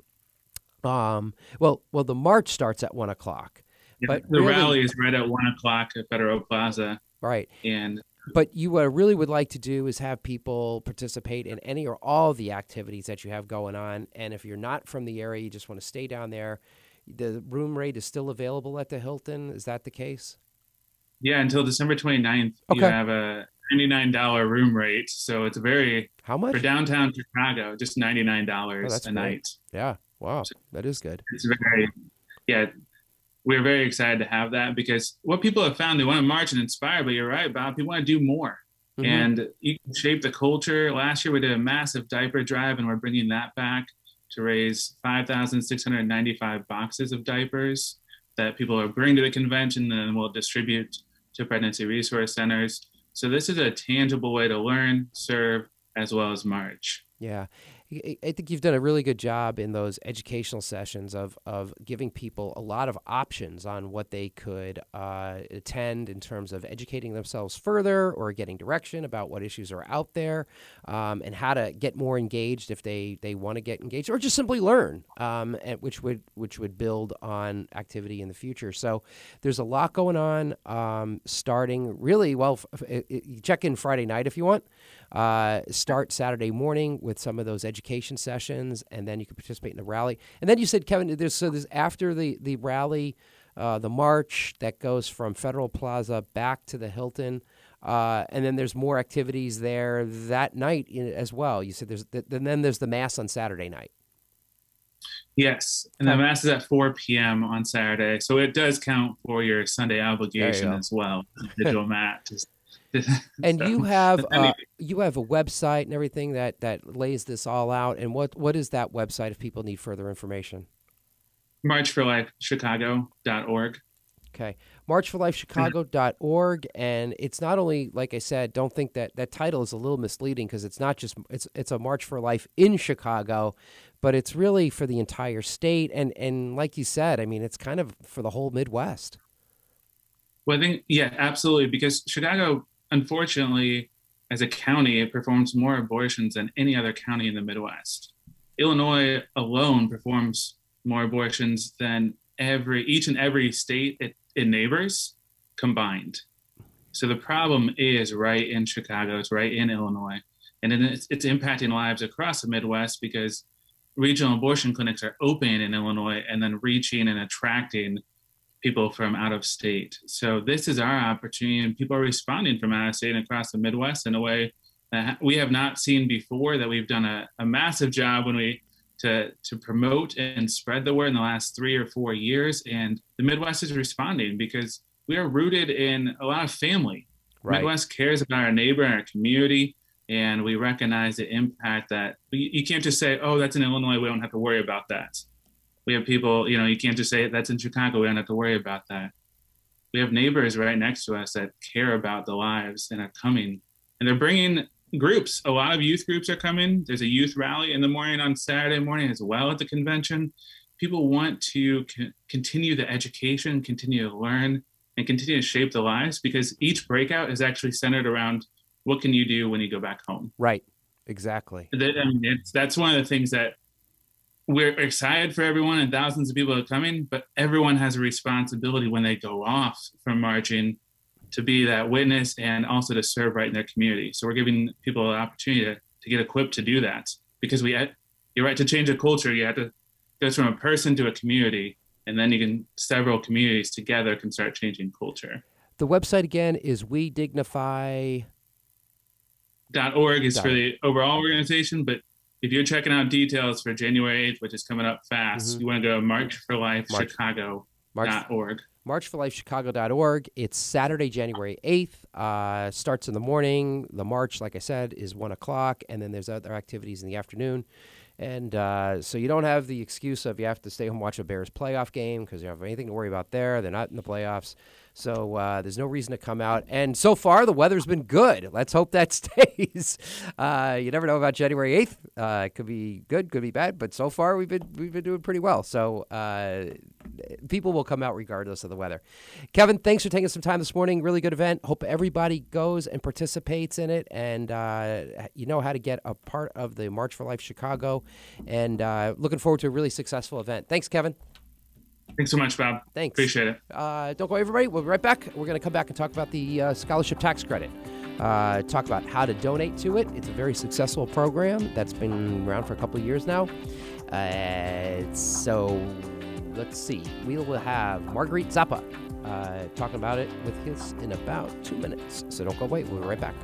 Um, well, well, the march starts at 1 o'clock. Yeah, but the really, rally is right at 1 o'clock at Federal Plaza. Right. And but you uh, really would like to do is have people participate in any or all the activities that you have going on. And if you're not from the area, you just want to stay down there. The room rate is still available at the Hilton. Is that the case? Yeah, until December 29th, Okay. you have a $99 room rate. So it's very How much? for downtown Chicago, just $99 Oh, a great. night. Yeah. Wow. That is good. It's very, yeah, we're very excited to have that because what people have found, they want to march and inspire, but you're right, Bob, people want to do more. Mhm. And you can shape the culture. Last year, we did a massive diaper drive, and we're bringing that back to raise 5,695 boxes of diapers that people will bring to the convention and we'll distribute to pregnancy resource centers. So, this is a tangible way to learn, serve, as well as march. Yeah. I- think you've done a really good job in those educational sessions of, of giving people a lot of options on what they could uh, attend in terms of educating themselves further or getting direction about what issues are out there um, and how to get more engaged if they, they want to get engaged or just simply learn, um, and which would which would build on activity in the future. So there's a lot going on um, starting really well. F- f- check in Friday night if you want. Uh, start Saturday morning with some of those education sessions, and then you can participate in the rally. And then you said, Kevin, there's so there's after the the rally, uh, the march that goes from Federal Plaza back to the Hilton. Uh, and then there's more activities there that night in, as well. You said there's, th- and then there's the mass on Saturday night. Yes, and the mass is at 4 p.m. on Saturday, so it does count for your Sunday obligation go. as well. *laughs* Digital mat. *laughs* And so- you have uh, you have a website and everything that that lays this all out. And what what is that website if people need further information? marchforlifechicago.org. Okay. Marchforlifechicago.org and it's not only like I said, don't think that that title is a little misleading because it's not just it's it's a March for Life in Chicago, but it's really for the entire state and and like you said, I mean it's kind of for the whole Midwest. Well, I think, yeah, absolutely. Because Chicago, unfortunately, as a county, it performs more abortions than any other county in the Midwest. Illinois alone performs more abortions than every each and every state it, it neighbors combined. So the problem is right in Chicago, it's right in Illinois, and then it's, it's impacting lives across the Midwest because regional abortion clinics are open in Illinois and then reaching and attracting people from out of state. So this is our opportunity, and people are responding from out of state and across the Midwest in a way that we have not seen before. That we've done a, a massive job when we to to promote and spread the word in the last three or four years, and the Midwest is responding because we are rooted in a lot of family. Right. Midwest cares about our neighbor and our community. And we recognize the impact that you, you can't just say, oh, that's in Illinois. We don't have to worry about that we have people you know you can't just say that's in chicago we don't have to worry about that. We have neighbors right next to us that care about the lives and are coming and they're bringing groups. A lot of youth groups are coming. There's a youth rally in the morning on saturday morning as well at the convention. People want to c- continue the education continue to learn and continue to shape the lives because each breakout is actually centered around what can you do when you go back home. Right. Exactly. that, I mean, it's, that's one of the things that we're excited for everyone and thousands of people are coming, but everyone has a responsibility when they go off from marching to be that witness and also to serve right in their community. So we're giving people an opportunity to, to get equipped to do that because we, you're right, to change a culture, you have to go from a person to a community, and then you can, several communities together can start changing culture. The website again is We Dignify. Dot org is Dot for the overall organization, but if you're checking out details for January 8th, which is coming up fast, Mhm. you want to go to marchforlifechicago.org. March, marchforlifechicago.org. It's Saturday, January 8th. Uh, starts in the morning. The march, like I said, is 1 o'clock, and then there's other activities in the afternoon. And uh, so you don't have the excuse of you have to stay home and watch a Bears playoff game because you don't have anything to worry about there. They're not in the playoffs. So uh, there's no reason to come out. And so far, the weather's been good. Let's hope that *laughs* stays. Uh, you never know about January 8th. Uh, it could be good, could be bad, but so far we've been we've been doing pretty well. So uh, people will come out regardless of the weather. Kevin, thanks for taking some time this morning. Really good event. Hope everybody goes and participates in it, and uh, you know how to get a part of the March for Life Chicago. And uh, looking forward to a really successful event. Thanks, Kevin. Thanks so much, Bob. Thanks. Appreciate it. Uh, don't go, everybody. We'll be right back. We're going to come back and talk about the uh, scholarship tax credit. Uh, talk about how to donate to it. It's a very successful program that's been around for a couple of years now. Uh, so let's see. We will have Marguerite Zappa uh, talking about it with us in about two minutes. So don't go away. We'll be right back.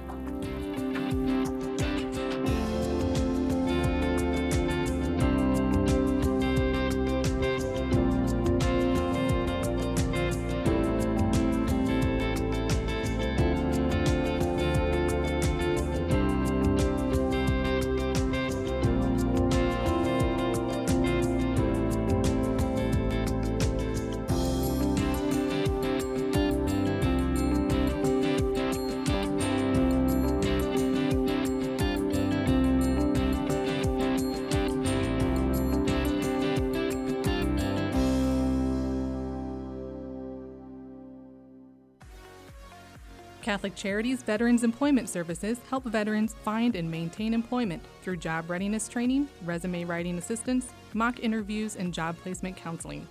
Catholic Charities Veterans Employment Services help veterans find and maintain employment through job readiness training, resume writing assistance, mock interviews, and job placement counseling.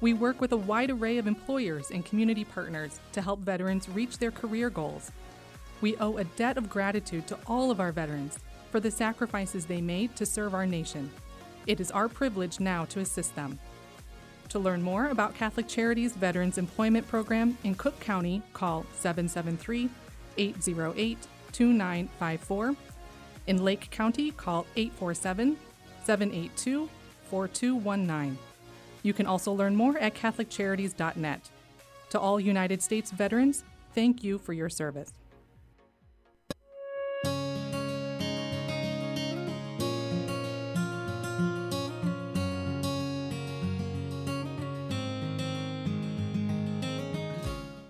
We work with a wide array of employers and community partners to help veterans reach their career goals. We owe a debt of gratitude to all of our veterans for the sacrifices they made to serve our nation. It is our privilege now to assist them. To learn more about Catholic Charities Veterans Employment Program in Cook County, call 773 808 2954. In Lake County, call 847 782 4219. You can also learn more at CatholicCharities.net. To all United States veterans, thank you for your service.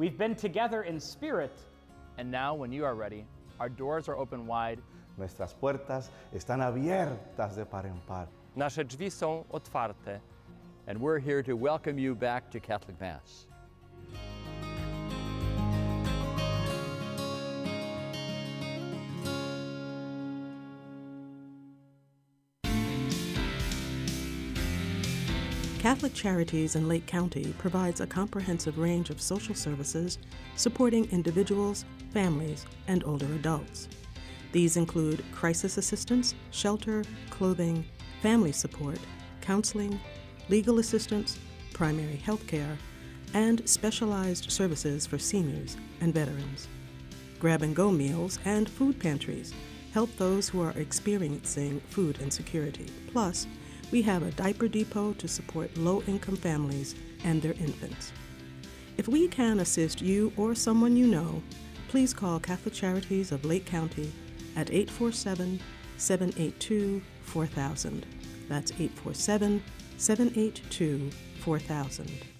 We've been together in spirit. And now, when you are ready, our doors are open wide. Nuestras puertas están abiertas de par en par. Nasze drzwi są otwarte. And we're here to welcome you back to Catholic Mass. Catholic Charities in Lake County provides a comprehensive range of social services supporting individuals, families, and older adults. These include crisis assistance, shelter, clothing, family support, counseling, legal assistance, primary health care, and specialized services for seniors and veterans. Grab and go meals and food pantries help those who are experiencing food insecurity. Plus, we have a diaper depot to support low income families and their infants. If we can assist you or someone you know, please call Catholic Charities of Lake County at 847 782 4000. That's 847 782 4000.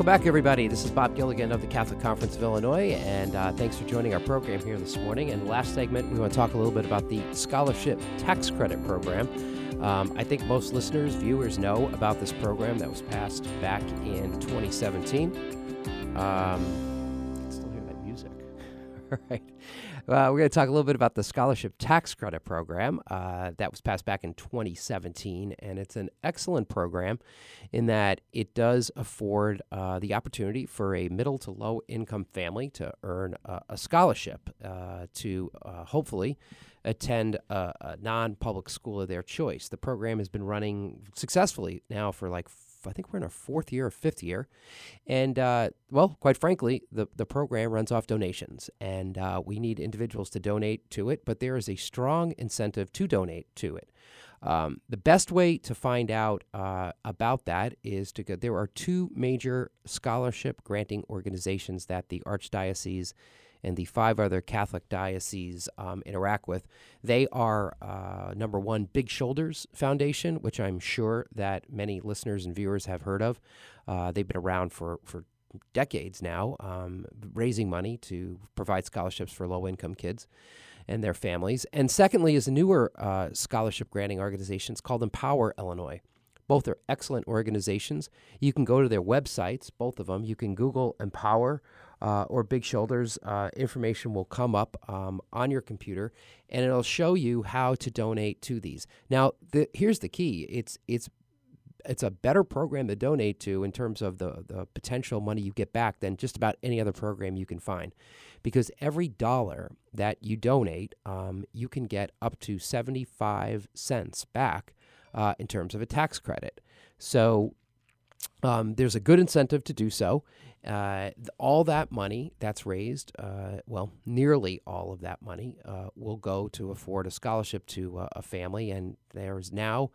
Welcome back, everybody. This is Bob Gilligan of the Catholic Conference of Illinois, and uh, thanks for joining our program here this morning. And last segment, we want to talk a little bit about the Scholarship Tax Credit Program. Um, I think most listeners, viewers know about this program that was passed back in 2017. Um, still hear that music. *laughs* All right. Uh, we're going to talk a little bit about the Scholarship Tax Credit Program uh, that was passed back in 2017. And it's an excellent program in that it does afford uh, the opportunity for a middle to low income family to earn a scholarship uh, to uh, hopefully attend a, a non public school of their choice. The program has been running successfully now for like I think we're in our fourth year or fifth year. And, uh, well, quite frankly, the, the program runs off donations, and uh, we need individuals to donate to it, but there is a strong incentive to donate to it. Um, the best way to find out uh, about that is to go. There are two major scholarship granting organizations that the Archdiocese and the five other Catholic dioceses um, interact with. They are uh, number one, Big Shoulders Foundation, which I'm sure that many listeners and viewers have heard of. Uh, they've been around for, for decades now, um, raising money to provide scholarships for low income kids and their families. And secondly, is a newer uh, scholarship granting organization. It's called Empower Illinois. Both are excellent organizations. You can go to their websites, both of them. You can Google Empower uh, or Big Shoulders, uh, information will come up um, on your computer, and it'll show you how to donate to these. Now, the, here's the key: it's it's it's a better program to donate to in terms of the the potential money you get back than just about any other program you can find, because every dollar that you donate, um, you can get up to seventy five cents back uh, in terms of a tax credit. So um, there's a good incentive to do so. Uh, all that money that's raised, uh, well, nearly all of that money uh, will go to afford a scholarship to uh, a family. And there's now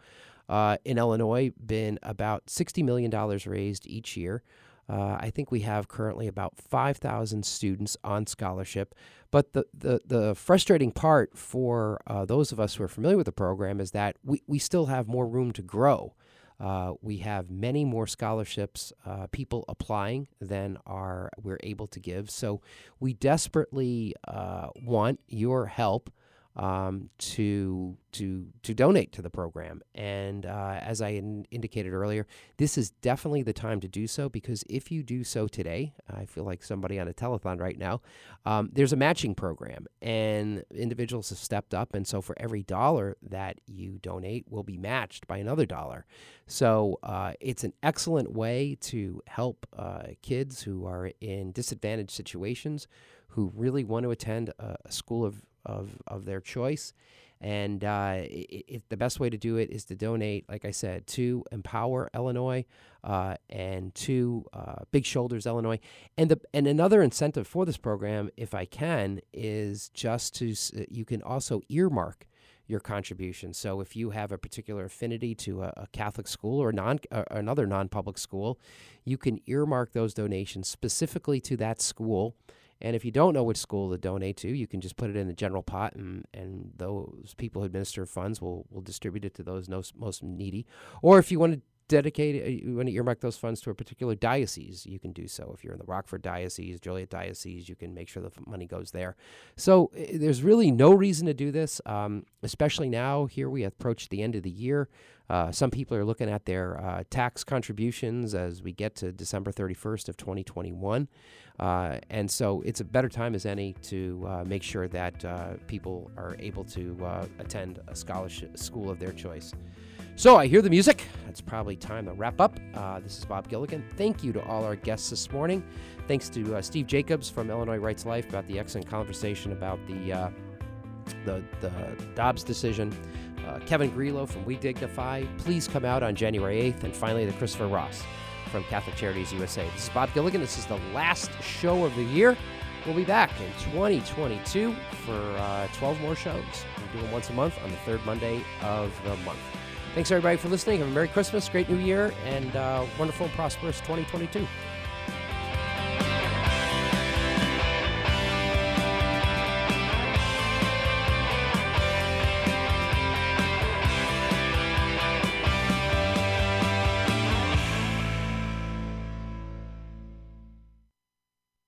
uh, in Illinois been about $60 million raised each year. Uh, I think we have currently about 5,000 students on scholarship. But the, the, the frustrating part for those of us who are familiar with the program is that we, we still have more room to grow. Uh, we have many more scholarships, uh, people applying than are we're able to give. So we desperately uh, want your help um, to to to donate to the program. And uh, as I in indicated earlier, this is definitely the time to do so because if you do so today, I feel like somebody on a telethon right now. Um, there's a matching program, and individuals have stepped up, and so for every dollar that you donate, will be matched by another dollar. So uh, it's an excellent way to help uh, kids who are in disadvantaged situations who really want to attend a, a school of of, of their choice. And uh, it, it, the best way to do it is to donate, like I said, to Empower Illinois uh, and to uh, Big Shoulders Illinois. And the and another incentive for this program, if I can, is just to you can also earmark your contribution. So if you have a particular affinity to a, a Catholic school or non or another non-public school, you can earmark those donations specifically to that school and if you don't know which school to donate to, you can just put it in the general pot, and, and those people who administer funds will, will distribute it to those most, needy. Or if you want to dedicate, uh, you want to earmark those funds to a particular diocese, you can do so. If you're in the Rockford Diocese, Joliet Diocese, you can make sure the money goes there. So there's really no reason to do this, um, especially now. Here we approach the end of the year. Uh, some people are looking at their uh, tax contributions as we get to December 31st of 2021. Uh, and so it's a better time as any to uh, make sure that uh, people are able to uh, attend a scholarship school of their choice. So I hear the music. It's probably time to wrap up. This is Bob Gilligan. Thank you to all our guests this morning. Thanks to Steve Jacobs from Illinois Rights Life about the excellent conversation about the the, the Dobbs decision. Kevin Grillo from We Dignify. Please come out on January 8th. And finally, the Christopher Ross from Catholic Charities USA. This is Bob Gilligan. This is the last show of the year. We'll be back in 2022 for uh, 12 more shows. We're doing once a month on the third Monday of the month. Thanks, everybody, for listening. Have a Merry Christmas, great New Year, and uh, wonderful and prosperous 2022.